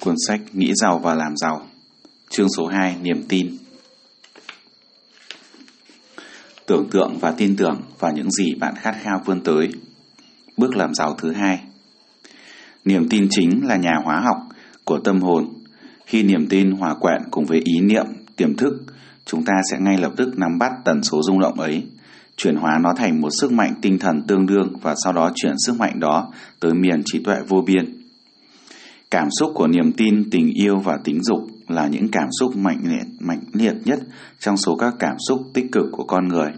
cuốn sách Nghĩ giàu và làm giàu. Chương số 2: Niềm tin. Tưởng tượng và tin tưởng vào những gì bạn khát khao vươn tới. Bước làm giàu thứ hai. Niềm tin chính là nhà hóa học của tâm hồn. Khi niềm tin hòa quyện cùng với ý niệm, tiềm thức, chúng ta sẽ ngay lập tức nắm bắt tần số rung động ấy, chuyển hóa nó thành một sức mạnh tinh thần tương đương và sau đó chuyển sức mạnh đó tới miền trí tuệ vô biên. Cảm xúc của niềm tin, tình yêu và tính dục là những cảm xúc mạnh liệt, mạnh liệt nhất trong số các cảm xúc tích cực của con người.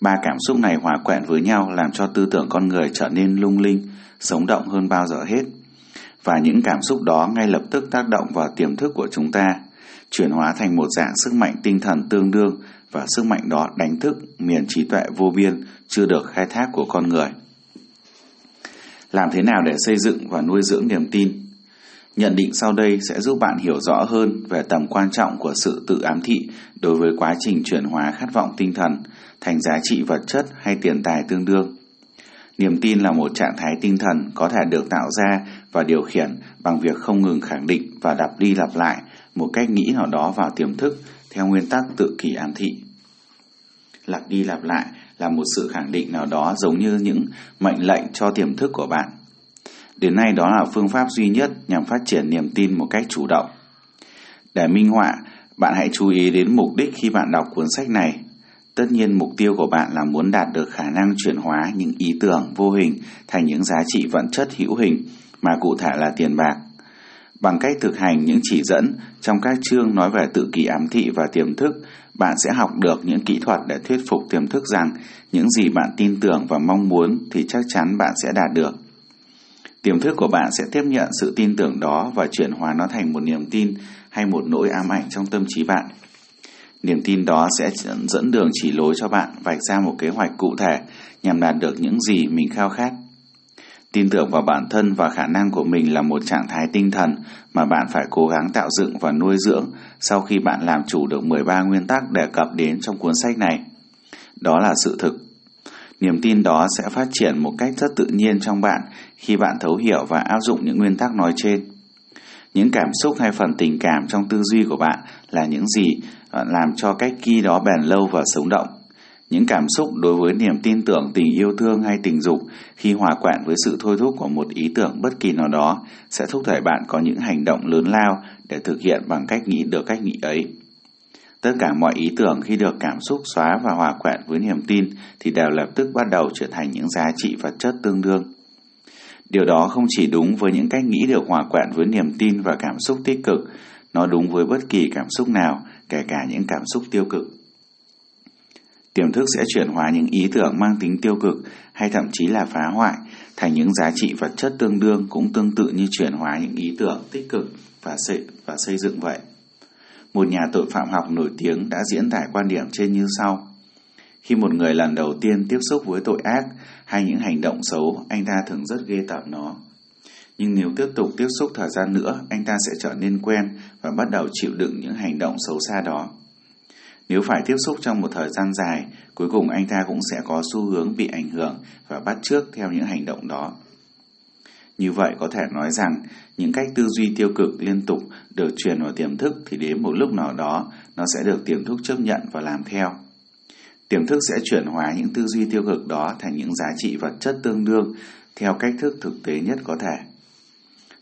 Ba cảm xúc này hòa quyện với nhau làm cho tư tưởng con người trở nên lung linh, sống động hơn bao giờ hết. Và những cảm xúc đó ngay lập tức tác động vào tiềm thức của chúng ta, chuyển hóa thành một dạng sức mạnh tinh thần tương đương và sức mạnh đó đánh thức miền trí tuệ vô biên chưa được khai thác của con người. Làm thế nào để xây dựng và nuôi dưỡng niềm tin? Nhận định sau đây sẽ giúp bạn hiểu rõ hơn về tầm quan trọng của sự tự ám thị đối với quá trình chuyển hóa khát vọng tinh thần, thành giá trị vật chất hay tiền tài tương đương. Niềm tin là một trạng thái tinh thần có thể được tạo ra và điều khiển bằng việc không ngừng khẳng định và lặp đi lặp lại một cách nghĩ nào đó vào tiềm thức theo nguyên tắc tự kỷ ám thị. Lặp đi lặp lại là một sự khẳng định nào đó giống như những mệnh lệnh cho tiềm thức của bạn Đến nay đó là phương pháp duy nhất nhằm phát triển niềm tin một cách chủ động. Để minh họa, bạn hãy chú ý đến mục đích khi bạn đọc cuốn sách này. Tất nhiên mục tiêu của bạn là muốn đạt được khả năng chuyển hóa những ý tưởng vô hình thành những giá trị vật chất hữu hình mà cụ thể là tiền bạc. Bằng cách thực hành những chỉ dẫn trong các chương nói về tự kỷ ám thị và tiềm thức, bạn sẽ học được những kỹ thuật để thuyết phục tiềm thức rằng những gì bạn tin tưởng và mong muốn thì chắc chắn bạn sẽ đạt được. Tiềm thức của bạn sẽ tiếp nhận sự tin tưởng đó và chuyển hóa nó thành một niềm tin hay một nỗi ám ảnh trong tâm trí bạn. Niềm tin đó sẽ dẫn đường chỉ lối cho bạn vạch ra một kế hoạch cụ thể nhằm đạt được những gì mình khao khát. Tin tưởng vào bản thân và khả năng của mình là một trạng thái tinh thần mà bạn phải cố gắng tạo dựng và nuôi dưỡng sau khi bạn làm chủ được 13 nguyên tắc đề cập đến trong cuốn sách này. Đó là sự thực Niềm tin đó sẽ phát triển một cách rất tự nhiên trong bạn khi bạn thấu hiểu và áp dụng những nguyên tắc nói trên. Những cảm xúc hay phần tình cảm trong tư duy của bạn là những gì ờ, làm cho cách ghi đó bền lâu và sống động. Những cảm xúc đối với niềm tin tưởng, tình yêu thương hay tình dục khi hòa quyện với sự thôi thúc của một ý tưởng bất kỳ nào đó sẽ thúc đẩy bạn có những hành động lớn lao để thực hiện bằng cách nghĩ được cách nghĩ ấy. Tất cả mọi ý tưởng khi được cảm xúc xóa và hòa quyện với niềm tin thì đều lập tức bắt đầu trở thành những giá trị vật chất tương đương. Điều đó không chỉ đúng với những cách nghĩ được hòa quyện với niềm tin và cảm xúc tích cực, nó đúng với bất kỳ cảm xúc nào, kể cả những cảm xúc tiêu cực. Tiềm thức sẽ chuyển hóa những ý tưởng mang tính tiêu cực hay thậm chí là phá hoại thành những giá trị vật chất tương đương cũng tương tự như chuyển hóa những ý tưởng tích cực và xây, và xây dựng vậy một nhà tội phạm học nổi tiếng đã diễn tải quan điểm trên như sau. Khi một người lần đầu tiên tiếp xúc với tội ác hay những hành động xấu, anh ta thường rất ghê tởm nó. Nhưng nếu tiếp tục tiếp xúc thời gian nữa, anh ta sẽ trở nên quen và bắt đầu chịu đựng những hành động xấu xa đó. Nếu phải tiếp xúc trong một thời gian dài, cuối cùng anh ta cũng sẽ có xu hướng bị ảnh hưởng và bắt chước theo những hành động đó. Như vậy có thể nói rằng những cách tư duy tiêu cực liên tục được truyền vào tiềm thức thì đến một lúc nào đó nó sẽ được tiềm thức chấp nhận và làm theo. Tiềm thức sẽ chuyển hóa những tư duy tiêu cực đó thành những giá trị vật chất tương đương theo cách thức thực tế nhất có thể.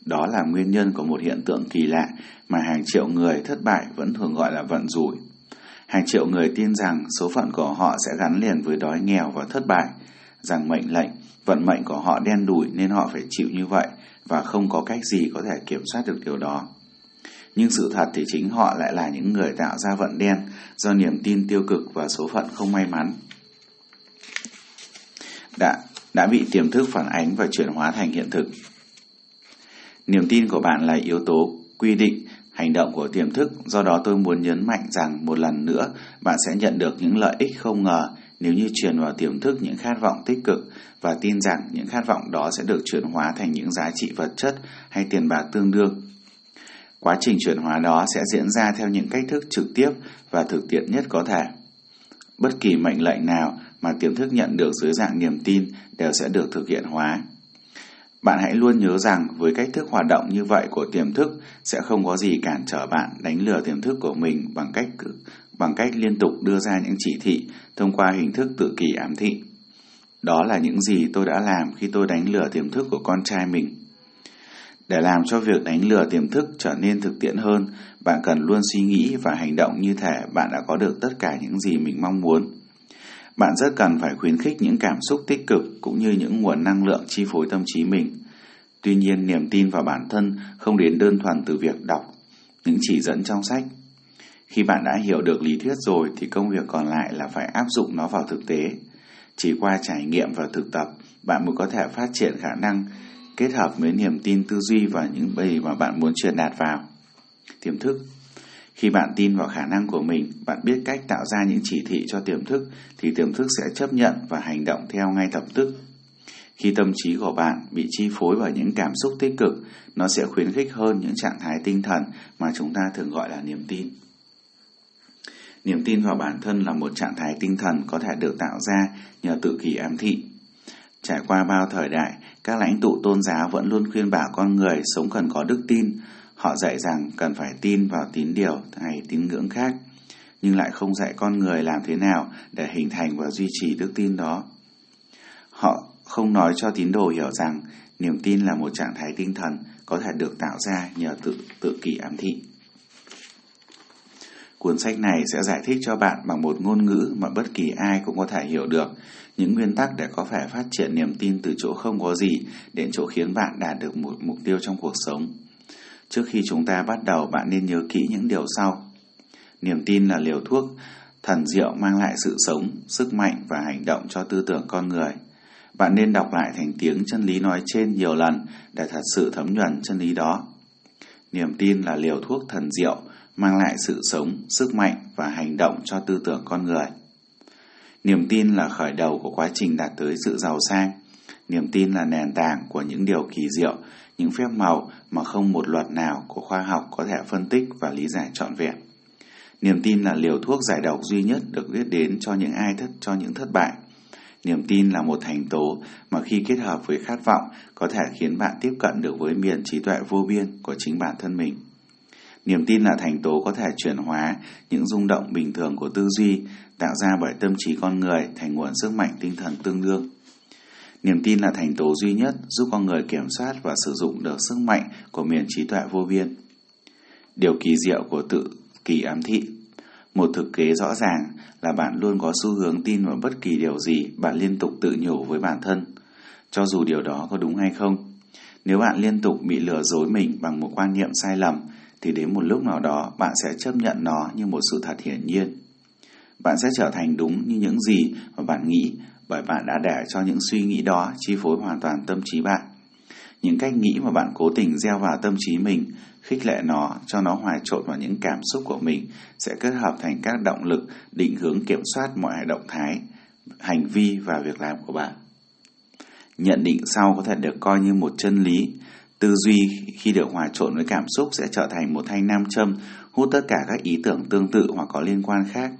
Đó là nguyên nhân của một hiện tượng kỳ lạ mà hàng triệu người thất bại vẫn thường gọi là vận rủi. Hàng triệu người tin rằng số phận của họ sẽ gắn liền với đói nghèo và thất bại, rằng mệnh lệnh, vận mệnh của họ đen đủi nên họ phải chịu như vậy và không có cách gì có thể kiểm soát được điều đó. Nhưng sự thật thì chính họ lại là những người tạo ra vận đen do niềm tin tiêu cực và số phận không may mắn. Đã, đã bị tiềm thức phản ánh và chuyển hóa thành hiện thực. Niềm tin của bạn là yếu tố quy định hành động của tiềm thức, do đó tôi muốn nhấn mạnh rằng một lần nữa bạn sẽ nhận được những lợi ích không ngờ nếu như truyền vào tiềm thức những khát vọng tích cực và tin rằng những khát vọng đó sẽ được chuyển hóa thành những giá trị vật chất hay tiền bạc tương đương. Quá trình chuyển hóa đó sẽ diễn ra theo những cách thức trực tiếp và thực tiễn nhất có thể. Bất kỳ mệnh lệnh nào mà tiềm thức nhận được dưới dạng niềm tin đều sẽ được thực hiện hóa. Bạn hãy luôn nhớ rằng với cách thức hoạt động như vậy của tiềm thức sẽ không có gì cản trở bạn đánh lừa tiềm thức của mình bằng cách bằng cách liên tục đưa ra những chỉ thị thông qua hình thức tự kỷ ám thị. Đó là những gì tôi đã làm khi tôi đánh lừa tiềm thức của con trai mình. Để làm cho việc đánh lừa tiềm thức trở nên thực tiễn hơn, bạn cần luôn suy nghĩ và hành động như thể bạn đã có được tất cả những gì mình mong muốn. Bạn rất cần phải khuyến khích những cảm xúc tích cực cũng như những nguồn năng lượng chi phối tâm trí mình. Tuy nhiên, niềm tin vào bản thân không đến đơn thuần từ việc đọc những chỉ dẫn trong sách. Khi bạn đã hiểu được lý thuyết rồi thì công việc còn lại là phải áp dụng nó vào thực tế. Chỉ qua trải nghiệm và thực tập, bạn mới có thể phát triển khả năng kết hợp với niềm tin tư duy và những bầy mà bạn muốn truyền đạt vào. Tiềm thức Khi bạn tin vào khả năng của mình, bạn biết cách tạo ra những chỉ thị cho tiềm thức, thì tiềm thức sẽ chấp nhận và hành động theo ngay lập tức. Khi tâm trí của bạn bị chi phối bởi những cảm xúc tích cực, nó sẽ khuyến khích hơn những trạng thái tinh thần mà chúng ta thường gọi là niềm tin. Niềm tin vào bản thân là một trạng thái tinh thần có thể được tạo ra nhờ tự kỷ ám thị. Trải qua bao thời đại, các lãnh tụ tôn giáo vẫn luôn khuyên bảo con người sống cần có đức tin. Họ dạy rằng cần phải tin vào tín điều hay tín ngưỡng khác, nhưng lại không dạy con người làm thế nào để hình thành và duy trì đức tin đó. Họ không nói cho tín đồ hiểu rằng niềm tin là một trạng thái tinh thần có thể được tạo ra nhờ tự tự kỷ ám thị. Cuốn sách này sẽ giải thích cho bạn bằng một ngôn ngữ mà bất kỳ ai cũng có thể hiểu được những nguyên tắc để có thể phát triển niềm tin từ chỗ không có gì đến chỗ khiến bạn đạt được một mục tiêu trong cuộc sống. Trước khi chúng ta bắt đầu, bạn nên nhớ kỹ những điều sau. Niềm tin là liều thuốc thần diệu mang lại sự sống, sức mạnh và hành động cho tư tưởng con người. Bạn nên đọc lại thành tiếng chân lý nói trên nhiều lần để thật sự thấm nhuần chân lý đó. Niềm tin là liều thuốc thần diệu mang lại sự sống, sức mạnh và hành động cho tư tưởng con người. Niềm tin là khởi đầu của quá trình đạt tới sự giàu sang. Niềm tin là nền tảng của những điều kỳ diệu, những phép màu mà không một luật nào của khoa học có thể phân tích và lý giải trọn vẹn. Niềm tin là liều thuốc giải độc duy nhất được biết đến cho những ai thất cho những thất bại. Niềm tin là một thành tố mà khi kết hợp với khát vọng có thể khiến bạn tiếp cận được với miền trí tuệ vô biên của chính bản thân mình. Niềm tin là thành tố có thể chuyển hóa những rung động bình thường của tư duy tạo ra bởi tâm trí con người thành nguồn sức mạnh tinh thần tương đương. Niềm tin là thành tố duy nhất giúp con người kiểm soát và sử dụng được sức mạnh của miền trí tuệ vô biên. Điều kỳ diệu của tự kỳ ám thị một thực kế rõ ràng là bạn luôn có xu hướng tin vào bất kỳ điều gì bạn liên tục tự nhủ với bản thân, cho dù điều đó có đúng hay không. Nếu bạn liên tục bị lừa dối mình bằng một quan niệm sai lầm, thì đến một lúc nào đó bạn sẽ chấp nhận nó như một sự thật hiển nhiên. Bạn sẽ trở thành đúng như những gì mà bạn nghĩ bởi bạn đã để cho những suy nghĩ đó chi phối hoàn toàn tâm trí bạn. Những cách nghĩ mà bạn cố tình gieo vào tâm trí mình, khích lệ nó, cho nó hòa trộn vào những cảm xúc của mình sẽ kết hợp thành các động lực định hướng kiểm soát mọi động thái, hành vi và việc làm của bạn. Nhận định sau có thể được coi như một chân lý, Tư duy khi được hòa trộn với cảm xúc sẽ trở thành một thanh nam châm, hút tất cả các ý tưởng tương tự hoặc có liên quan khác.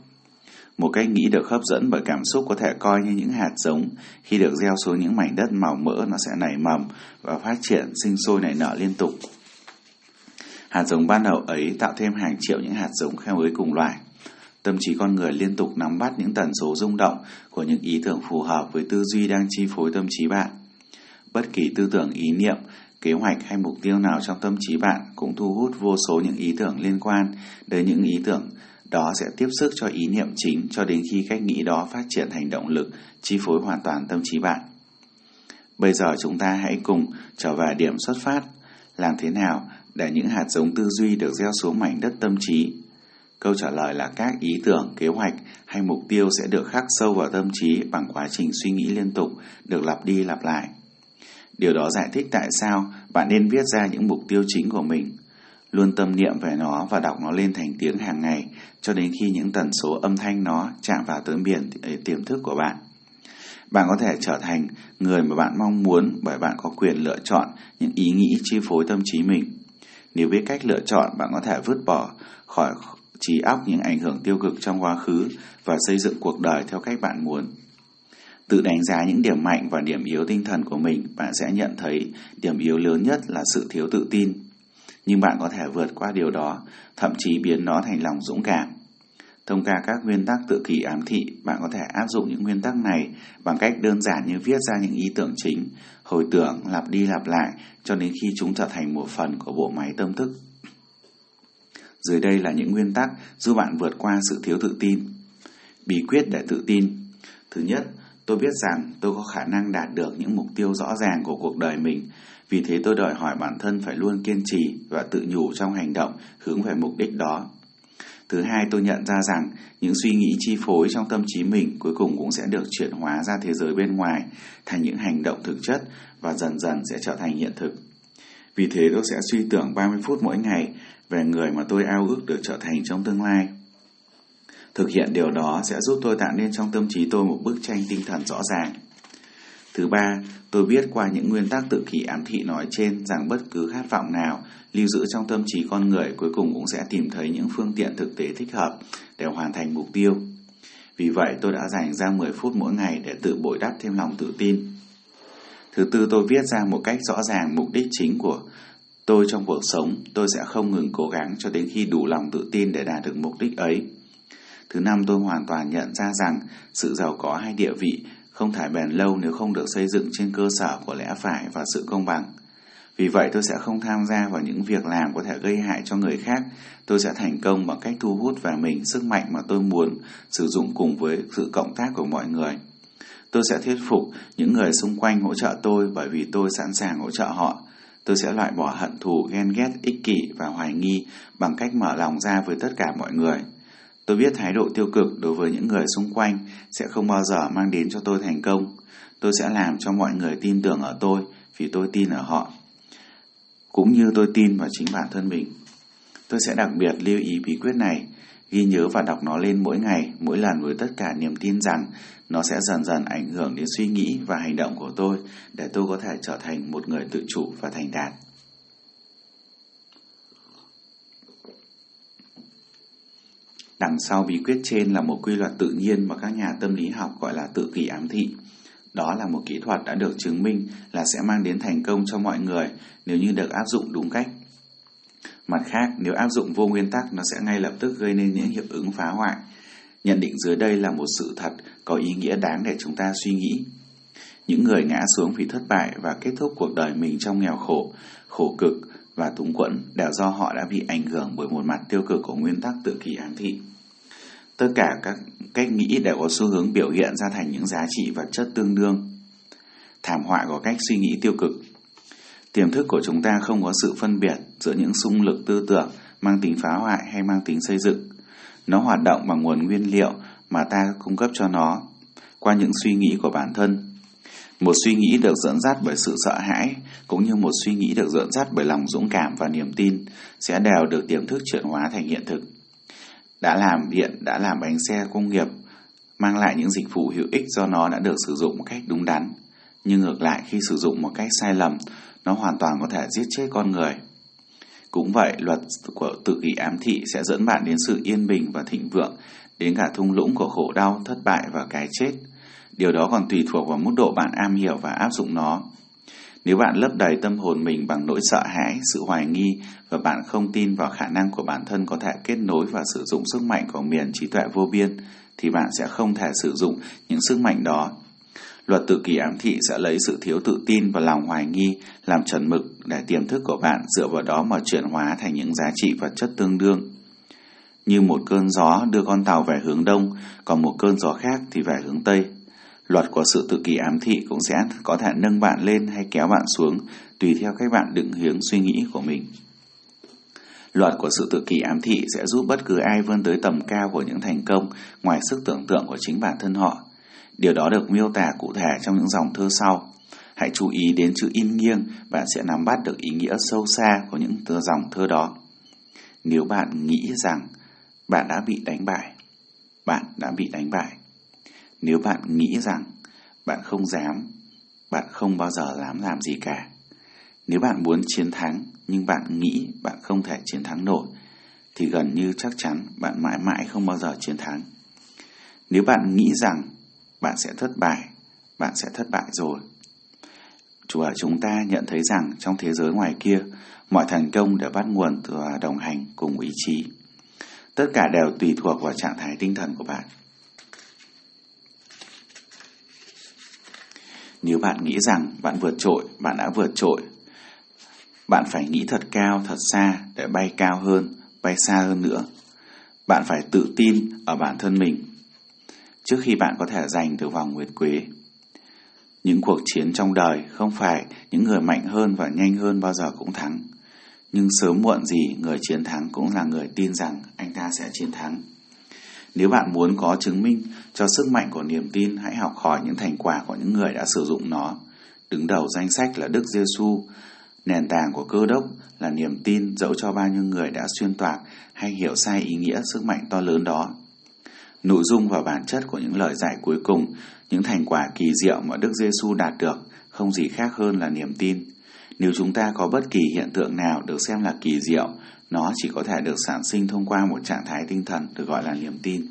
Một cách nghĩ được hấp dẫn bởi cảm xúc có thể coi như những hạt giống, khi được gieo xuống những mảnh đất màu mỡ nó sẽ nảy mầm và phát triển, sinh sôi, nảy nở liên tục. Hạt giống ban đầu ấy tạo thêm hàng triệu những hạt giống khác với cùng loại. Tâm trí con người liên tục nắm bắt những tần số rung động của những ý tưởng phù hợp với tư duy đang chi phối tâm trí bạn. Bất kỳ tư tưởng, ý niệm kế hoạch hay mục tiêu nào trong tâm trí bạn cũng thu hút vô số những ý tưởng liên quan đến những ý tưởng đó sẽ tiếp sức cho ý niệm chính cho đến khi cách nghĩ đó phát triển thành động lực chi phối hoàn toàn tâm trí bạn. Bây giờ chúng ta hãy cùng trở về điểm xuất phát, làm thế nào để những hạt giống tư duy được gieo xuống mảnh đất tâm trí. Câu trả lời là các ý tưởng, kế hoạch hay mục tiêu sẽ được khắc sâu vào tâm trí bằng quá trình suy nghĩ liên tục, được lặp đi lặp lại. Điều đó giải thích tại sao bạn nên viết ra những mục tiêu chính của mình. Luôn tâm niệm về nó và đọc nó lên thành tiếng hàng ngày cho đến khi những tần số âm thanh nó chạm vào tướng biển tiềm thức của bạn. Bạn có thể trở thành người mà bạn mong muốn bởi bạn có quyền lựa chọn những ý nghĩ chi phối tâm trí mình. Nếu biết cách lựa chọn, bạn có thể vứt bỏ khỏi trí óc những ảnh hưởng tiêu cực trong quá khứ và xây dựng cuộc đời theo cách bạn muốn. Tự đánh giá những điểm mạnh và điểm yếu tinh thần của mình, bạn sẽ nhận thấy điểm yếu lớn nhất là sự thiếu tự tin. Nhưng bạn có thể vượt qua điều đó, thậm chí biến nó thành lòng dũng cảm. Thông qua các nguyên tắc tự kỷ ám thị, bạn có thể áp dụng những nguyên tắc này bằng cách đơn giản như viết ra những ý tưởng chính, hồi tưởng, lặp đi lặp lại cho đến khi chúng trở thành một phần của bộ máy tâm thức. Dưới đây là những nguyên tắc giúp bạn vượt qua sự thiếu tự tin. Bí quyết để tự tin. Thứ nhất, tôi biết rằng tôi có khả năng đạt được những mục tiêu rõ ràng của cuộc đời mình. Vì thế tôi đòi hỏi bản thân phải luôn kiên trì và tự nhủ trong hành động hướng về mục đích đó. Thứ hai, tôi nhận ra rằng những suy nghĩ chi phối trong tâm trí mình cuối cùng cũng sẽ được chuyển hóa ra thế giới bên ngoài thành những hành động thực chất và dần dần sẽ trở thành hiện thực. Vì thế tôi sẽ suy tưởng 30 phút mỗi ngày về người mà tôi ao ước được trở thành trong tương lai. Thực hiện điều đó sẽ giúp tôi tạo nên trong tâm trí tôi một bức tranh tinh thần rõ ràng. Thứ ba, tôi biết qua những nguyên tắc tự kỷ ám thị nói trên rằng bất cứ khát vọng nào lưu giữ trong tâm trí con người cuối cùng cũng sẽ tìm thấy những phương tiện thực tế thích hợp để hoàn thành mục tiêu. Vì vậy tôi đã dành ra 10 phút mỗi ngày để tự bồi đắp thêm lòng tự tin. Thứ tư tôi viết ra một cách rõ ràng mục đích chính của tôi trong cuộc sống, tôi sẽ không ngừng cố gắng cho đến khi đủ lòng tự tin để đạt được mục đích ấy. Thứ năm tôi hoàn toàn nhận ra rằng sự giàu có hay địa vị không thể bền lâu nếu không được xây dựng trên cơ sở của lẽ phải và sự công bằng. Vì vậy tôi sẽ không tham gia vào những việc làm có thể gây hại cho người khác. Tôi sẽ thành công bằng cách thu hút vào mình sức mạnh mà tôi muốn sử dụng cùng với sự cộng tác của mọi người. Tôi sẽ thuyết phục những người xung quanh hỗ trợ tôi bởi vì tôi sẵn sàng hỗ trợ họ. Tôi sẽ loại bỏ hận thù, ghen ghét, ích kỷ và hoài nghi bằng cách mở lòng ra với tất cả mọi người. Tôi biết thái độ tiêu cực đối với những người xung quanh sẽ không bao giờ mang đến cho tôi thành công. Tôi sẽ làm cho mọi người tin tưởng ở tôi vì tôi tin ở họ. Cũng như tôi tin vào chính bản thân mình. Tôi sẽ đặc biệt lưu ý bí quyết này, ghi nhớ và đọc nó lên mỗi ngày, mỗi lần với tất cả niềm tin rằng nó sẽ dần dần ảnh hưởng đến suy nghĩ và hành động của tôi để tôi có thể trở thành một người tự chủ và thành đạt. Đằng sau bí quyết trên là một quy luật tự nhiên mà các nhà tâm lý học gọi là tự kỷ ám thị. Đó là một kỹ thuật đã được chứng minh là sẽ mang đến thành công cho mọi người nếu như được áp dụng đúng cách. Mặt khác, nếu áp dụng vô nguyên tắc nó sẽ ngay lập tức gây nên những hiệu ứng phá hoại. Nhận định dưới đây là một sự thật có ý nghĩa đáng để chúng ta suy nghĩ. Những người ngã xuống vì thất bại và kết thúc cuộc đời mình trong nghèo khổ, khổ cực và túng quẫn đều do họ đã bị ảnh hưởng bởi một mặt tiêu cực của nguyên tắc tự kỷ ám thị. Tất cả các cách nghĩ đều có xu hướng biểu hiện ra thành những giá trị vật chất tương đương. Thảm họa của cách suy nghĩ tiêu cực Tiềm thức của chúng ta không có sự phân biệt giữa những xung lực tư tưởng mang tính phá hoại hay mang tính xây dựng. Nó hoạt động bằng nguồn nguyên liệu mà ta cung cấp cho nó qua những suy nghĩ của bản thân. Một suy nghĩ được dẫn dắt bởi sự sợ hãi cũng như một suy nghĩ được dẫn dắt bởi lòng dũng cảm và niềm tin sẽ đều được tiềm thức chuyển hóa thành hiện thực. Đã làm điện, đã làm bánh xe công nghiệp mang lại những dịch vụ hữu ích do nó đã được sử dụng một cách đúng đắn. Nhưng ngược lại khi sử dụng một cách sai lầm, nó hoàn toàn có thể giết chết con người. Cũng vậy, luật của tự kỷ ám thị sẽ dẫn bạn đến sự yên bình và thịnh vượng, đến cả thung lũng của khổ đau, thất bại và cái chết. Điều đó còn tùy thuộc vào mức độ bạn am hiểu và áp dụng nó. Nếu bạn lấp đầy tâm hồn mình bằng nỗi sợ hãi, sự hoài nghi và bạn không tin vào khả năng của bản thân có thể kết nối và sử dụng sức mạnh của miền trí tuệ vô biên, thì bạn sẽ không thể sử dụng những sức mạnh đó. Luật tự kỷ ám thị sẽ lấy sự thiếu tự tin và lòng hoài nghi làm trần mực để tiềm thức của bạn dựa vào đó mà chuyển hóa thành những giá trị vật chất tương đương. Như một cơn gió đưa con tàu về hướng đông, còn một cơn gió khác thì về hướng tây. Luật của sự tự kỷ ám thị cũng sẽ có thể nâng bạn lên hay kéo bạn xuống tùy theo cách bạn định hướng suy nghĩ của mình. Luật của sự tự kỷ ám thị sẽ giúp bất cứ ai vươn tới tầm cao của những thành công ngoài sức tưởng tượng của chính bản thân họ. Điều đó được miêu tả cụ thể trong những dòng thơ sau. Hãy chú ý đến chữ in nghiêng, bạn sẽ nắm bắt được ý nghĩa sâu xa của những dòng thơ đó. Nếu bạn nghĩ rằng bạn đã bị đánh bại, bạn đã bị đánh bại. Nếu bạn nghĩ rằng bạn không dám, bạn không bao giờ dám làm gì cả. Nếu bạn muốn chiến thắng nhưng bạn nghĩ bạn không thể chiến thắng nổi thì gần như chắc chắn bạn mãi mãi không bao giờ chiến thắng. Nếu bạn nghĩ rằng bạn sẽ thất bại, bạn sẽ thất bại rồi. Chủ ở chúng ta nhận thấy rằng trong thế giới ngoài kia, mọi thành công đều bắt nguồn từ đồng hành cùng ý chí. Tất cả đều tùy thuộc vào trạng thái tinh thần của bạn. Nếu bạn nghĩ rằng bạn vượt trội, bạn đã vượt trội. Bạn phải nghĩ thật cao, thật xa để bay cao hơn, bay xa hơn nữa. Bạn phải tự tin ở bản thân mình trước khi bạn có thể giành được vòng nguyệt quế. Những cuộc chiến trong đời không phải những người mạnh hơn và nhanh hơn bao giờ cũng thắng. Nhưng sớm muộn gì người chiến thắng cũng là người tin rằng anh ta sẽ chiến thắng. Nếu bạn muốn có chứng minh cho sức mạnh của niềm tin, hãy học hỏi những thành quả của những người đã sử dụng nó. Đứng đầu danh sách là Đức Giêsu, nền tảng của cơ đốc là niềm tin dẫu cho bao nhiêu người đã xuyên toạc hay hiểu sai ý nghĩa sức mạnh to lớn đó. Nội dung và bản chất của những lời giải cuối cùng, những thành quả kỳ diệu mà Đức Giêsu đạt được không gì khác hơn là niềm tin. Nếu chúng ta có bất kỳ hiện tượng nào được xem là kỳ diệu, nó chỉ có thể được sản sinh thông qua một trạng thái tinh thần được gọi là niềm tin.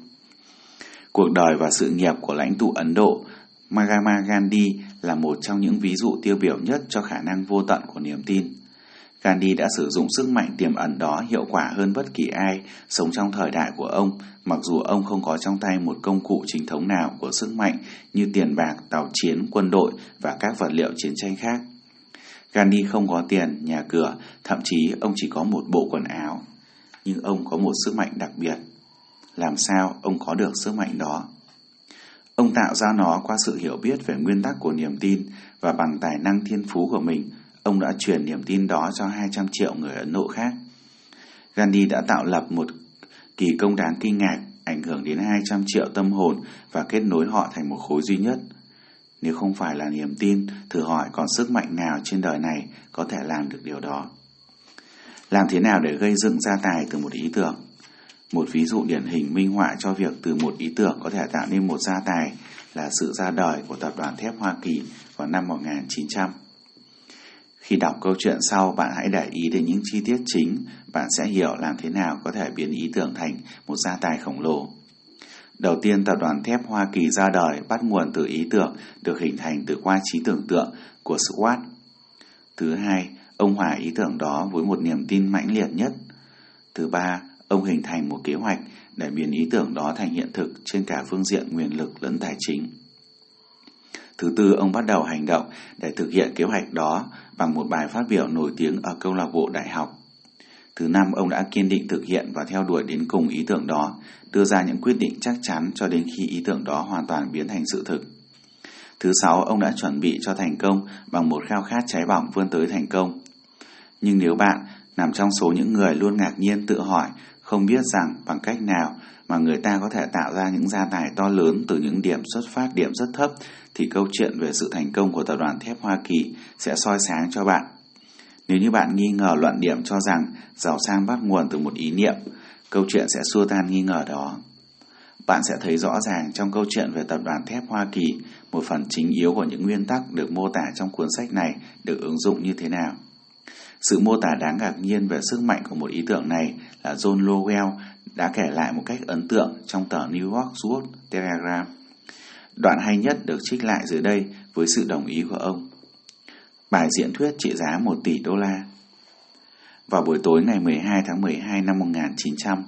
Cuộc đời và sự nghiệp của lãnh tụ Ấn Độ Mahatma Gandhi là một trong những ví dụ tiêu biểu nhất cho khả năng vô tận của niềm tin. Gandhi đã sử dụng sức mạnh tiềm ẩn đó hiệu quả hơn bất kỳ ai sống trong thời đại của ông, mặc dù ông không có trong tay một công cụ chính thống nào của sức mạnh như tiền bạc, tàu chiến, quân đội và các vật liệu chiến tranh khác. Gandhi không có tiền, nhà cửa, thậm chí ông chỉ có một bộ quần áo. Nhưng ông có một sức mạnh đặc biệt. Làm sao ông có được sức mạnh đó? Ông tạo ra nó qua sự hiểu biết về nguyên tắc của niềm tin và bằng tài năng thiên phú của mình, ông đã truyền niềm tin đó cho 200 triệu người Ấn Độ khác. Gandhi đã tạo lập một kỳ công đáng kinh ngạc, ảnh hưởng đến 200 triệu tâm hồn và kết nối họ thành một khối duy nhất. Nếu không phải là niềm tin, thử hỏi còn sức mạnh nào trên đời này có thể làm được điều đó. Làm thế nào để gây dựng gia tài từ một ý tưởng? Một ví dụ điển hình minh họa cho việc từ một ý tưởng có thể tạo nên một gia tài là sự ra đời của tập đoàn thép Hoa Kỳ vào năm 1900. Khi đọc câu chuyện sau, bạn hãy để ý đến những chi tiết chính, bạn sẽ hiểu làm thế nào có thể biến ý tưởng thành một gia tài khổng lồ. Đầu tiên, tập đoàn thép Hoa Kỳ ra đời bắt nguồn từ ý tưởng được hình thành từ qua trí tưởng tượng của Squat. Thứ hai, ông hòa ý tưởng đó với một niềm tin mãnh liệt nhất. Thứ ba, ông hình thành một kế hoạch để biến ý tưởng đó thành hiện thực trên cả phương diện nguyên lực lẫn tài chính. Thứ tư, ông bắt đầu hành động để thực hiện kế hoạch đó bằng một bài phát biểu nổi tiếng ở câu lạc bộ đại học. Thứ năm, ông đã kiên định thực hiện và theo đuổi đến cùng ý tưởng đó, đưa ra những quyết định chắc chắn cho đến khi ý tưởng đó hoàn toàn biến thành sự thực. Thứ sáu, ông đã chuẩn bị cho thành công bằng một khao khát cháy bỏng vươn tới thành công. Nhưng nếu bạn nằm trong số những người luôn ngạc nhiên tự hỏi không biết rằng bằng cách nào mà người ta có thể tạo ra những gia tài to lớn từ những điểm xuất phát điểm rất thấp thì câu chuyện về sự thành công của tập đoàn thép Hoa Kỳ sẽ soi sáng cho bạn. Nếu như bạn nghi ngờ luận điểm cho rằng giàu sang bắt nguồn từ một ý niệm, câu chuyện sẽ xua tan nghi ngờ đó. Bạn sẽ thấy rõ ràng trong câu chuyện về tập đoàn thép Hoa Kỳ, một phần chính yếu của những nguyên tắc được mô tả trong cuốn sách này được ứng dụng như thế nào. Sự mô tả đáng ngạc nhiên về sức mạnh của một ý tưởng này là John Lowell đã kể lại một cách ấn tượng trong tờ New York World Telegram. Đoạn hay nhất được trích lại dưới đây với sự đồng ý của ông. Bài diễn thuyết trị giá 1 tỷ đô la. Vào buổi tối ngày 12 tháng 12 năm 1900,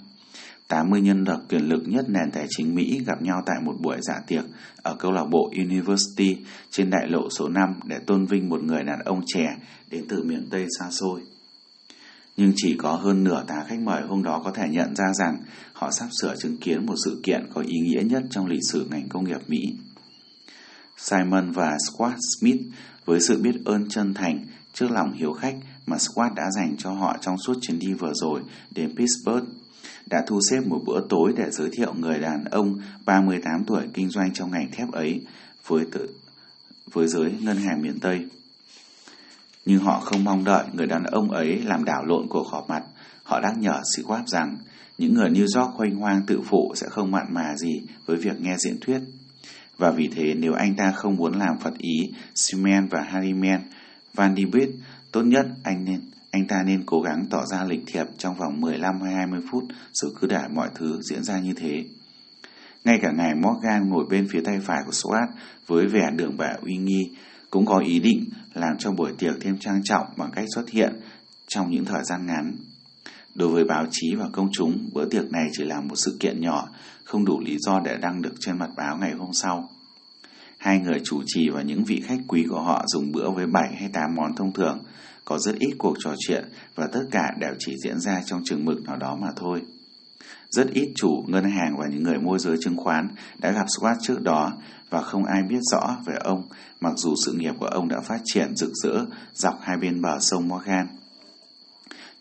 80 nhân vật quyền lực nhất nền tài chính Mỹ gặp nhau tại một buổi dạ tiệc ở câu lạc bộ University trên đại lộ số 5 để tôn vinh một người đàn ông trẻ đến từ miền Tây xa xôi. Nhưng chỉ có hơn nửa tá khách mời hôm đó có thể nhận ra rằng họ sắp sửa chứng kiến một sự kiện có ý nghĩa nhất trong lịch sử ngành công nghiệp Mỹ. Simon và Squat Smith với sự biết ơn chân thành trước lòng hiếu khách mà Squat đã dành cho họ trong suốt chuyến đi vừa rồi đến Pittsburgh đã thu xếp một bữa tối để giới thiệu người đàn ông 38 tuổi kinh doanh trong ngành thép ấy với tự, với giới ngân hàng miền Tây. Nhưng họ không mong đợi người đàn ông ấy làm đảo lộn cuộc họp mặt. Họ đã nhở Squat rằng những người New York khoanh hoang tự phụ sẽ không mặn mà gì với việc nghe diễn thuyết. Và vì thế nếu anh ta không muốn làm phật ý Simen và Harimen, Van Diebuit, tốt nhất anh nên anh ta nên cố gắng tỏ ra lịch thiệp trong vòng 15 hay 20 phút rồi cứ để mọi thứ diễn ra như thế. Ngay cả ngài Morgan ngồi bên phía tay phải của Swat với vẻ đường bạ uy nghi cũng có ý định làm cho buổi tiệc thêm trang trọng bằng cách xuất hiện trong những thời gian ngắn. Đối với báo chí và công chúng, bữa tiệc này chỉ là một sự kiện nhỏ, không đủ lý do để đăng được trên mặt báo ngày hôm sau. Hai người chủ trì và những vị khách quý của họ dùng bữa với 7 hay 8 món thông thường, có rất ít cuộc trò chuyện và tất cả đều chỉ diễn ra trong chừng mực nào đó mà thôi. Rất ít chủ, ngân hàng và những người môi giới chứng khoán đã gặp Swat trước đó và không ai biết rõ về ông, mặc dù sự nghiệp của ông đã phát triển rực rỡ dọc hai bên bờ sông Morgan.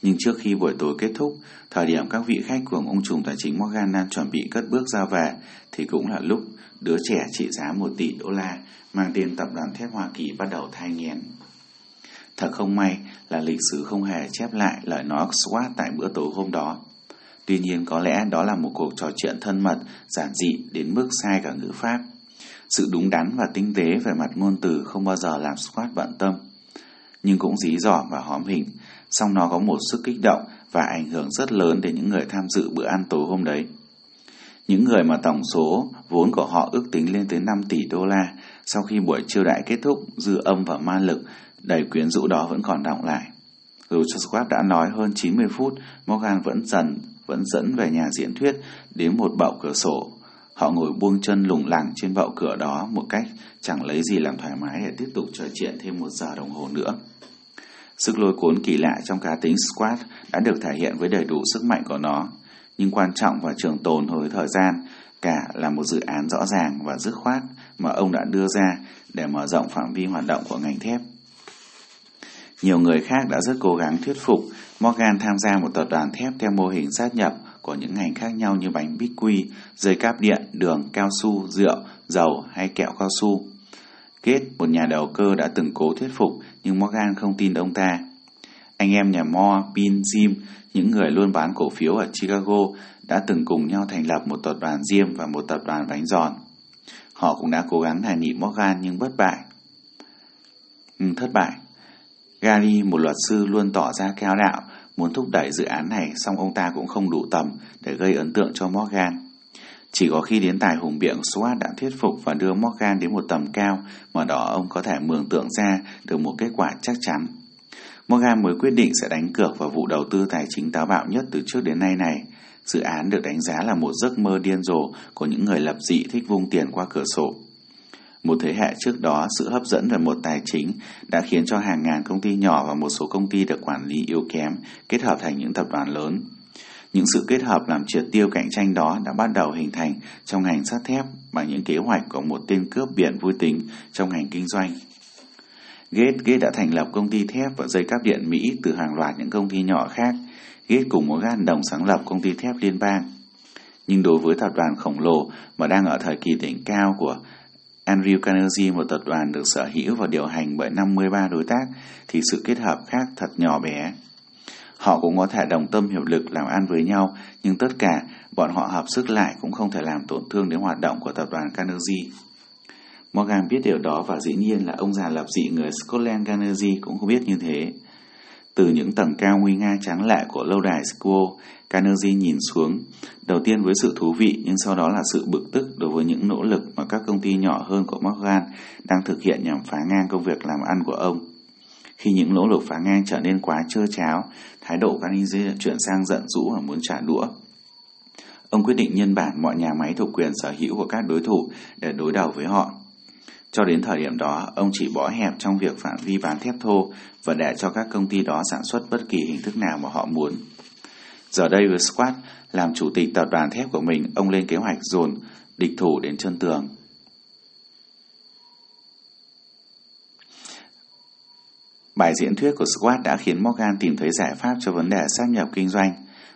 Nhưng trước khi buổi tối kết thúc, thời điểm các vị khách của ông trùm tài chính Morgan đang chuẩn bị cất bước ra về, thì cũng là lúc đứa trẻ trị giá 1 tỷ đô la mang tên tập đoàn thép Hoa Kỳ bắt đầu thai nghén. Thật không may là lịch sử không hề chép lại lời nói Oxford tại bữa tối hôm đó. Tuy nhiên có lẽ đó là một cuộc trò chuyện thân mật, giản dị đến mức sai cả ngữ pháp. Sự đúng đắn và tinh tế về mặt ngôn từ không bao giờ làm Scott bận tâm, nhưng cũng dí dỏm và hóm hình, song nó có một sức kích động và ảnh hưởng rất lớn đến những người tham dự bữa ăn tối hôm đấy. Những người mà tổng số vốn của họ ước tính lên tới 5 tỷ đô la, sau khi buổi chiêu đại kết thúc, dư âm và ma lực đầy quyến rũ đó vẫn còn động lại. Dù cho Scott đã nói hơn 90 phút, Morgan vẫn dần vẫn dẫn về nhà diễn thuyết đến một bậu cửa sổ. Họ ngồi buông chân lủng lẳng trên bậu cửa đó một cách chẳng lấy gì làm thoải mái để tiếp tục trò chuyện thêm một giờ đồng hồ nữa. Sức lôi cuốn kỳ lạ trong cá tính Squat đã được thể hiện với đầy đủ sức mạnh của nó, nhưng quan trọng và trường tồn với thời gian cả là một dự án rõ ràng và dứt khoát mà ông đã đưa ra để mở rộng phạm vi hoạt động của ngành thép. Nhiều người khác đã rất cố gắng thuyết phục Morgan tham gia một tập đoàn thép theo mô hình sát nhập của những ngành khác nhau như bánh bích quy, dây cáp điện, đường, cao su, rượu, dầu hay kẹo cao su. Kết, một nhà đầu cơ đã từng cố thuyết phục nhưng Morgan không tin ông ta. Anh em nhà Moore, Pin, Jim, những người luôn bán cổ phiếu ở Chicago đã từng cùng nhau thành lập một tập đoàn diêm và một tập đoàn bánh giòn. Họ cũng đã cố gắng hài nị Morgan nhưng bất bại. Ừ, thất bại. Gary, một luật sư luôn tỏ ra cao đạo, muốn thúc đẩy dự án này, song ông ta cũng không đủ tầm để gây ấn tượng cho Morgan. Chỉ có khi đến tài hùng biện Swat đã thuyết phục và đưa Morgan đến một tầm cao mà đó ông có thể mường tượng ra được một kết quả chắc chắn. Morgan mới quyết định sẽ đánh cược vào vụ đầu tư tài chính táo bạo nhất từ trước đến nay này. Dự án được đánh giá là một giấc mơ điên rồ của những người lập dị thích vung tiền qua cửa sổ. Một thế hệ trước đó, sự hấp dẫn về một tài chính đã khiến cho hàng ngàn công ty nhỏ và một số công ty được quản lý yếu kém kết hợp thành những tập đoàn lớn. Những sự kết hợp làm triệt tiêu cạnh tranh đó đã bắt đầu hình thành trong ngành sắt thép bằng những kế hoạch của một tên cướp biển vui tính trong ngành kinh doanh. Gates, Gates đã thành lập công ty thép và dây cáp điện Mỹ từ hàng loạt những công ty nhỏ khác. Gates cùng một gan đồng sáng lập công ty thép liên bang. Nhưng đối với tập đoàn khổng lồ mà đang ở thời kỳ đỉnh cao của Andrew Carnegie, một tập đoàn được sở hữu và điều hành bởi 53 đối tác, thì sự kết hợp khác thật nhỏ bé. Họ cũng có thể đồng tâm hiệp lực làm ăn với nhau, nhưng tất cả bọn họ hợp sức lại cũng không thể làm tổn thương đến hoạt động của tập đoàn Carnegie. Morgan biết điều đó và dĩ nhiên là ông già lập dị người Scotland Carnegie cũng không biết như thế. Từ những tầng cao nguy nga trắng lệ của lâu đài Squall, Carnegie nhìn xuống, đầu tiên với sự thú vị nhưng sau đó là sự bực tức đối với những nỗ lực mà các công ty nhỏ hơn của Morgan đang thực hiện nhằm phá ngang công việc làm ăn của ông. Khi những nỗ lực phá ngang trở nên quá trơ cháo, thái độ Carnegie chuyển sang giận dữ và muốn trả đũa. Ông quyết định nhân bản mọi nhà máy thuộc quyền sở hữu của các đối thủ để đối đầu với họ. Cho đến thời điểm đó, ông chỉ bó hẹp trong việc phạm vi bán thép thô và để cho các công ty đó sản xuất bất kỳ hình thức nào mà họ muốn. Giờ đây với Squat làm chủ tịch tập đoàn thép của mình, ông lên kế hoạch dồn địch thủ đến chân tường. Bài diễn thuyết của Squat đã khiến Morgan tìm thấy giải pháp cho vấn đề sát nhập kinh doanh.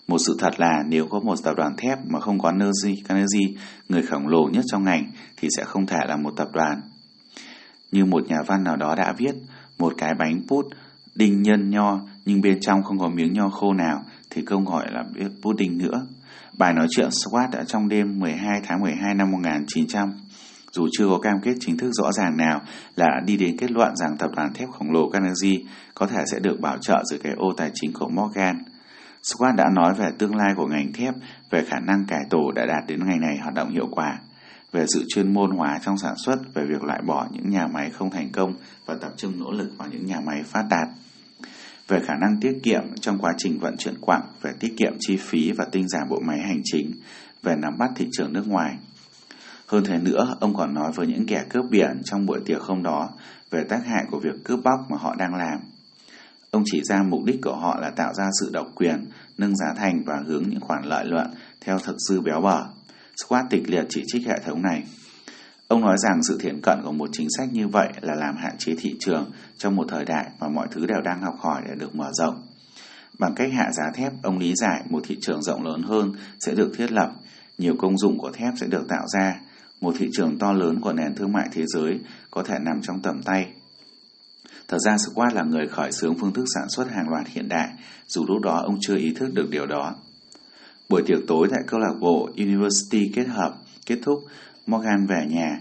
Một sự thật là nếu có một tập đoàn thép mà không có Carnegie, người khổng lồ nhất trong ngành, thì sẽ không thể là một tập đoàn. Như một nhà văn nào đó đã viết, một cái bánh pút đinh nhân nho nhưng bên trong không có miếng nho khô nào thì không gọi là pudding nữa. Bài nói chuyện Squat đã trong đêm 12 tháng 12 năm 1900 dù chưa có cam kết chính thức rõ ràng nào là đi đến kết luận rằng tập đoàn thép khổng lồ Carnegie có thể sẽ được bảo trợ dưới cái ô tài chính của Morgan. Scott đã nói về tương lai của ngành thép, về khả năng cải tổ đã đạt đến ngày này hoạt động hiệu quả, về sự chuyên môn hóa trong sản xuất, về việc loại bỏ những nhà máy không thành công và tập trung nỗ lực vào những nhà máy phát đạt. Về khả năng tiết kiệm trong quá trình vận chuyển quặng, về tiết kiệm chi phí và tinh giản bộ máy hành chính, về nắm bắt thị trường nước ngoài. Hơn thế nữa, ông còn nói với những kẻ cướp biển trong buổi tiệc hôm đó về tác hại của việc cướp bóc mà họ đang làm. Ông chỉ ra mục đích của họ là tạo ra sự độc quyền, nâng giá thành và hướng những khoản lợi nhuận theo thực dư béo bở. Squat tịch liệt chỉ trích hệ thống này. Ông nói rằng sự thiện cận của một chính sách như vậy là làm hạn chế thị trường trong một thời đại mà mọi thứ đều đang học hỏi để được mở rộng. Bằng cách hạ giá thép, ông lý giải một thị trường rộng lớn hơn sẽ được thiết lập, nhiều công dụng của thép sẽ được tạo ra, một thị trường to lớn của nền thương mại thế giới có thể nằm trong tầm tay. Thật ra Squat là người khởi xướng phương thức sản xuất hàng loạt hiện đại, dù lúc đó ông chưa ý thức được điều đó. Buổi tiệc tối tại câu lạc bộ University kết hợp kết thúc, Morgan về nhà,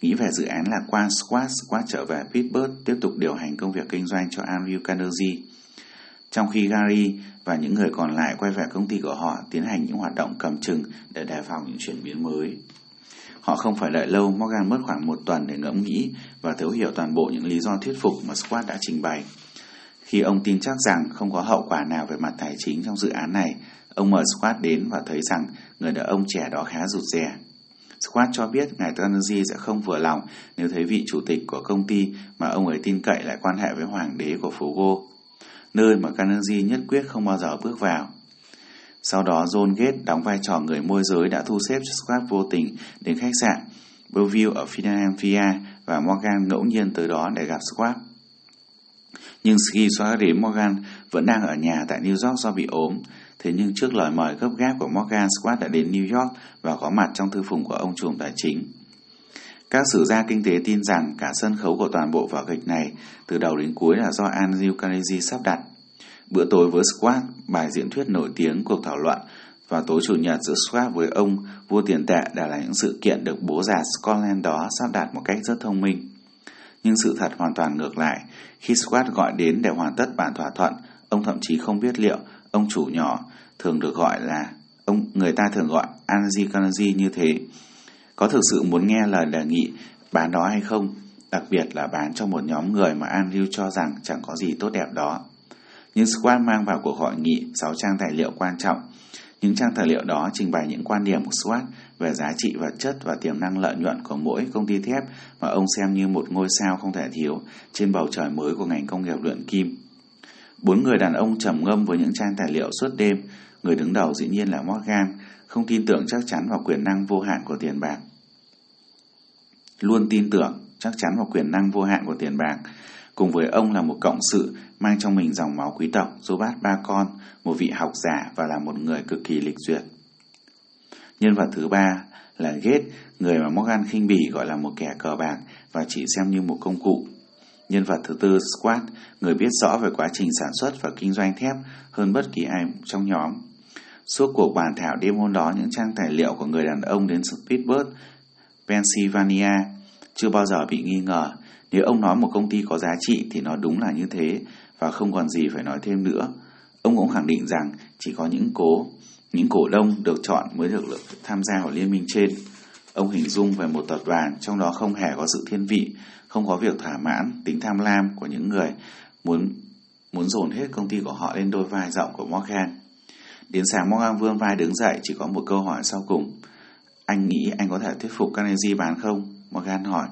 nghĩ về dự án là qua Squat, Squat trở về Pittsburgh tiếp tục điều hành công việc kinh doanh cho Andrew Carnegie. Trong khi Gary và những người còn lại quay về công ty của họ tiến hành những hoạt động cầm chừng để đề phòng những chuyển biến mới. Họ không phải đợi lâu, Morgan mất khoảng một tuần để ngẫm nghĩ và thấu hiểu toàn bộ những lý do thuyết phục mà Squat đã trình bày. Khi ông tin chắc rằng không có hậu quả nào về mặt tài chính trong dự án này, ông mời Squat đến và thấy rằng người đàn ông trẻ đó khá rụt rè. Squat cho biết ngài Carnegie sẽ không vừa lòng nếu thấy vị chủ tịch của công ty mà ông ấy tin cậy lại quan hệ với hoàng đế của phố Go, nơi mà Carnegie nhất quyết không bao giờ bước vào. Sau đó John Gates đóng vai trò người môi giới đã thu xếp cho Squat vô tình đến khách sạn Bellevue ở Philadelphia và Morgan ngẫu nhiên tới đó để gặp Squat. Nhưng khi Squat đến Morgan vẫn đang ở nhà tại New York do bị ốm. Thế nhưng trước lời mời gấp gáp của Morgan, Squat đã đến New York và có mặt trong thư phùng của ông trùm tài chính. Các sử gia kinh tế tin rằng cả sân khấu của toàn bộ vở kịch này từ đầu đến cuối là do Andrew Carnegie sắp đặt. Bữa tối với Squat, bài diễn thuyết nổi tiếng cuộc thảo luận và tối chủ nhật giữa Squat với ông vua tiền tệ đã là những sự kiện được bố già Scotland đó sắp đặt một cách rất thông minh. Nhưng sự thật hoàn toàn ngược lại, khi Squat gọi đến để hoàn tất bản thỏa thuận, ông thậm chí không biết liệu ông chủ nhỏ thường được gọi là ông người ta thường gọi Angie Carnegie như thế. Có thực sự muốn nghe lời đề nghị bán đó hay không, đặc biệt là bán cho một nhóm người mà Andrew cho rằng chẳng có gì tốt đẹp đó nhưng Squat mang vào cuộc hội nghị 6 trang tài liệu quan trọng. Những trang tài liệu đó trình bày những quan điểm của Squat về giá trị vật chất và tiềm năng lợi nhuận của mỗi công ty thép mà ông xem như một ngôi sao không thể thiếu trên bầu trời mới của ngành công nghiệp luyện kim. Bốn người đàn ông trầm ngâm với những trang tài liệu suốt đêm. Người đứng đầu dĩ nhiên là Morgan, không tin tưởng chắc chắn vào quyền năng vô hạn của tiền bạc. Luôn tin tưởng chắc chắn vào quyền năng vô hạn của tiền bạc Cùng với ông là một cộng sự mang trong mình dòng máu quý tộc, bát ba con, một vị học giả và là một người cực kỳ lịch duyệt. Nhân vật thứ ba là Gates, người mà Morgan khinh bỉ gọi là một kẻ cờ bạc và chỉ xem như một công cụ. Nhân vật thứ tư Squat, người biết rõ về quá trình sản xuất và kinh doanh thép hơn bất kỳ ai trong nhóm. Suốt cuộc bàn thảo đêm hôm đó những trang tài liệu của người đàn ông đến Pittsburgh, Pennsylvania chưa bao giờ bị nghi ngờ nếu ông nói một công ty có giá trị thì nó đúng là như thế và không còn gì phải nói thêm nữa. Ông cũng khẳng định rằng chỉ có những cố, những cổ đông được chọn mới được tham gia vào liên minh trên. Ông hình dung về một tập đoàn trong đó không hề có sự thiên vị, không có việc thỏa mãn, tính tham lam của những người muốn muốn dồn hết công ty của họ lên đôi vai rộng của Morgan. Đến sáng Morgan vươn vai đứng dậy chỉ có một câu hỏi sau cùng. Anh nghĩ anh có thể thuyết phục Carnegie bán không? Morgan hỏi.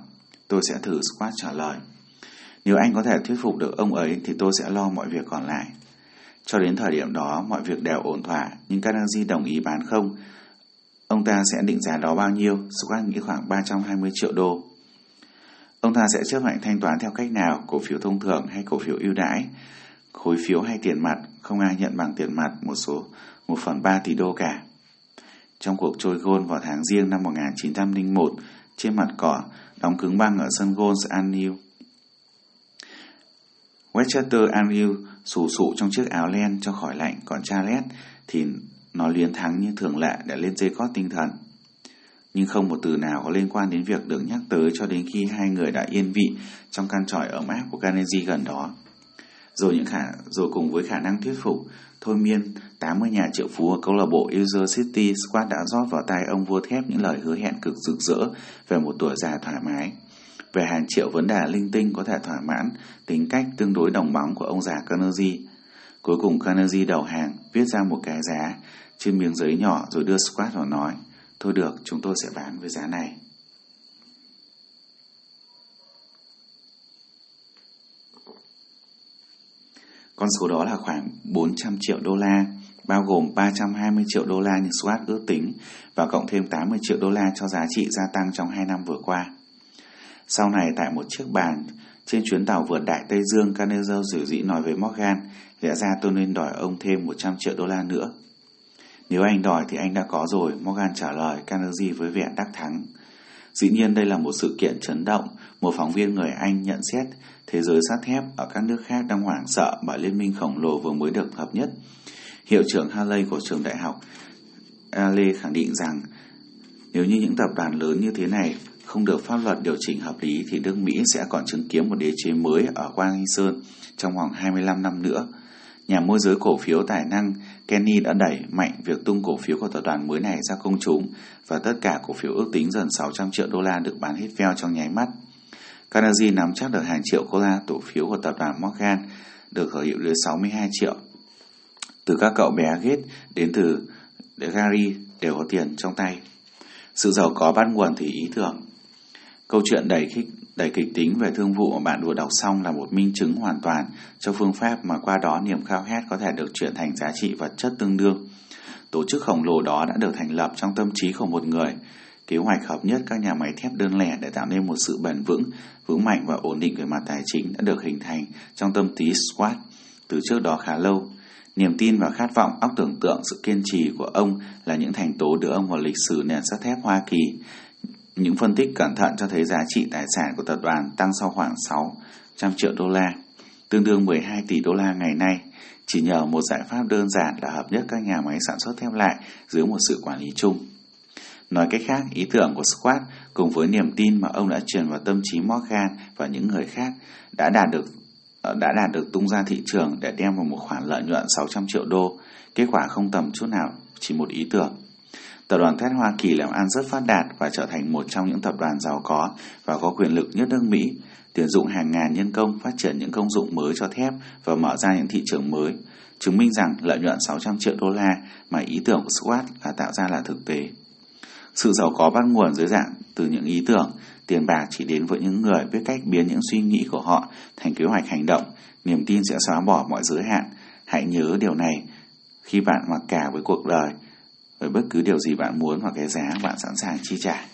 Tôi sẽ thử Squat trả lời. Nếu anh có thể thuyết phục được ông ấy thì tôi sẽ lo mọi việc còn lại. Cho đến thời điểm đó, mọi việc đều ổn thỏa, nhưng Carnegie đồng ý bán không. Ông ta sẽ định giá đó bao nhiêu? Squat nghĩ khoảng 320 triệu đô. Ông ta sẽ chấp nhận thanh toán theo cách nào, cổ phiếu thông thường hay cổ phiếu ưu đãi, khối phiếu hay tiền mặt, không ai nhận bằng tiền mặt một số 1 phần 3 tỷ đô cả. Trong cuộc trôi gôn vào tháng riêng năm 1901, trên mặt cỏ, đóng cứng băng ở sân golf Anil. Westchester Anil sủ sụ trong chiếc áo len cho khỏi lạnh, còn Charles thì nó liến thắng như thường lệ để lên dây cót tinh thần. Nhưng không một từ nào có liên quan đến việc được nhắc tới cho đến khi hai người đã yên vị trong căn tròi ở áp của Carnegie gần đó. rồi những khả rồi cùng với khả năng thuyết phục thôi miên 80 nhà triệu phú ở câu lạc bộ User City Squad đã rót vào tai ông vua thép những lời hứa hẹn cực rực rỡ về một tuổi già thoải mái về hàng triệu vấn đề linh tinh có thể thỏa mãn tính cách tương đối đồng bóng của ông già Carnegie. Cuối cùng Carnegie đầu hàng, viết ra một cái giá trên miếng giấy nhỏ rồi đưa Squat vào nói, thôi được, chúng tôi sẽ bán với giá này. Con số đó là khoảng 400 triệu đô la, bao gồm 320 triệu đô la như Swat ước tính và cộng thêm 80 triệu đô la cho giá trị gia tăng trong 2 năm vừa qua. Sau này tại một chiếc bàn trên chuyến tàu vượt Đại Tây Dương, Carnegie dữ dĩ nói với Morgan, lẽ ra tôi nên đòi ông thêm 100 triệu đô la nữa. Nếu anh đòi thì anh đã có rồi, Morgan trả lời Carnegie với vẻ đắc thắng. Dĩ nhiên đây là một sự kiện chấn động, một phóng viên người Anh nhận xét thế giới sắt thép ở các nước khác đang hoảng sợ bởi liên minh khổng lồ vừa mới được hợp nhất. Hiệu trưởng Haley của trường đại học Ale khẳng định rằng, nếu như những tập đoàn lớn như thế này không được pháp luật điều chỉnh hợp lý thì nước Mỹ sẽ còn chứng kiến một đế chế mới ở Quang Sơn trong vòng 25 năm nữa. Nhà môi giới cổ phiếu tài năng Kenny đã đẩy mạnh việc tung cổ phiếu của tập đoàn mới này ra công chúng và tất cả cổ phiếu ước tính dần 600 triệu đô la được bán hết veo trong nháy mắt. Carnegie nắm chắc được hàng triệu đô la cổ phiếu của tập đoàn Morgan, được khởi hiệu đến 62 triệu. Từ các cậu bé Gates đến từ Gary đều có tiền trong tay. Sự giàu có bắt nguồn thì ý tưởng. Câu chuyện đầy kích đầy kịch tính về thương vụ mà bạn vừa đọc xong là một minh chứng hoàn toàn cho phương pháp mà qua đó niềm khao khát có thể được chuyển thành giá trị vật chất tương đương. Tổ chức khổng lồ đó đã được thành lập trong tâm trí của một người. Kế hoạch hợp nhất các nhà máy thép đơn lẻ để tạo nên một sự bền vững, vững mạnh và ổn định về mặt tài chính đã được hình thành trong tâm trí Squat từ trước đó khá lâu. Niềm tin và khát vọng óc tưởng tượng sự kiên trì của ông là những thành tố đưa ông vào lịch sử nền sắt thép Hoa Kỳ những phân tích cẩn thận cho thấy giá trị tài sản của tập đoàn tăng sau khoảng 600 triệu đô la, tương đương 12 tỷ đô la ngày nay, chỉ nhờ một giải pháp đơn giản là hợp nhất các nhà máy sản xuất thép lại dưới một sự quản lý chung. Nói cách khác, ý tưởng của Squat cùng với niềm tin mà ông đã truyền vào tâm trí Morgan và những người khác đã đạt được ờ, đã đạt được tung ra thị trường để đem vào một khoản lợi nhuận 600 triệu đô. Kết quả không tầm chút nào, chỉ một ý tưởng. Tập đoàn thép Hoa Kỳ làm ăn rất phát đạt và trở thành một trong những tập đoàn giàu có và có quyền lực nhất nước Mỹ, tuyển dụng hàng ngàn nhân công, phát triển những công dụng mới cho thép và mở ra những thị trường mới, chứng minh rằng lợi nhuận 600 triệu đô la mà ý tưởng của Squat là tạo ra là thực tế. Sự giàu có bắt nguồn dưới dạng từ những ý tưởng, tiền bạc chỉ đến với những người biết cách biến những suy nghĩ của họ thành kế hoạch hành động, niềm tin sẽ xóa bỏ mọi giới hạn. Hãy nhớ điều này khi bạn mặc cả với cuộc đời với bất cứ điều gì bạn muốn hoặc cái giá bạn sẵn sàng chi trả.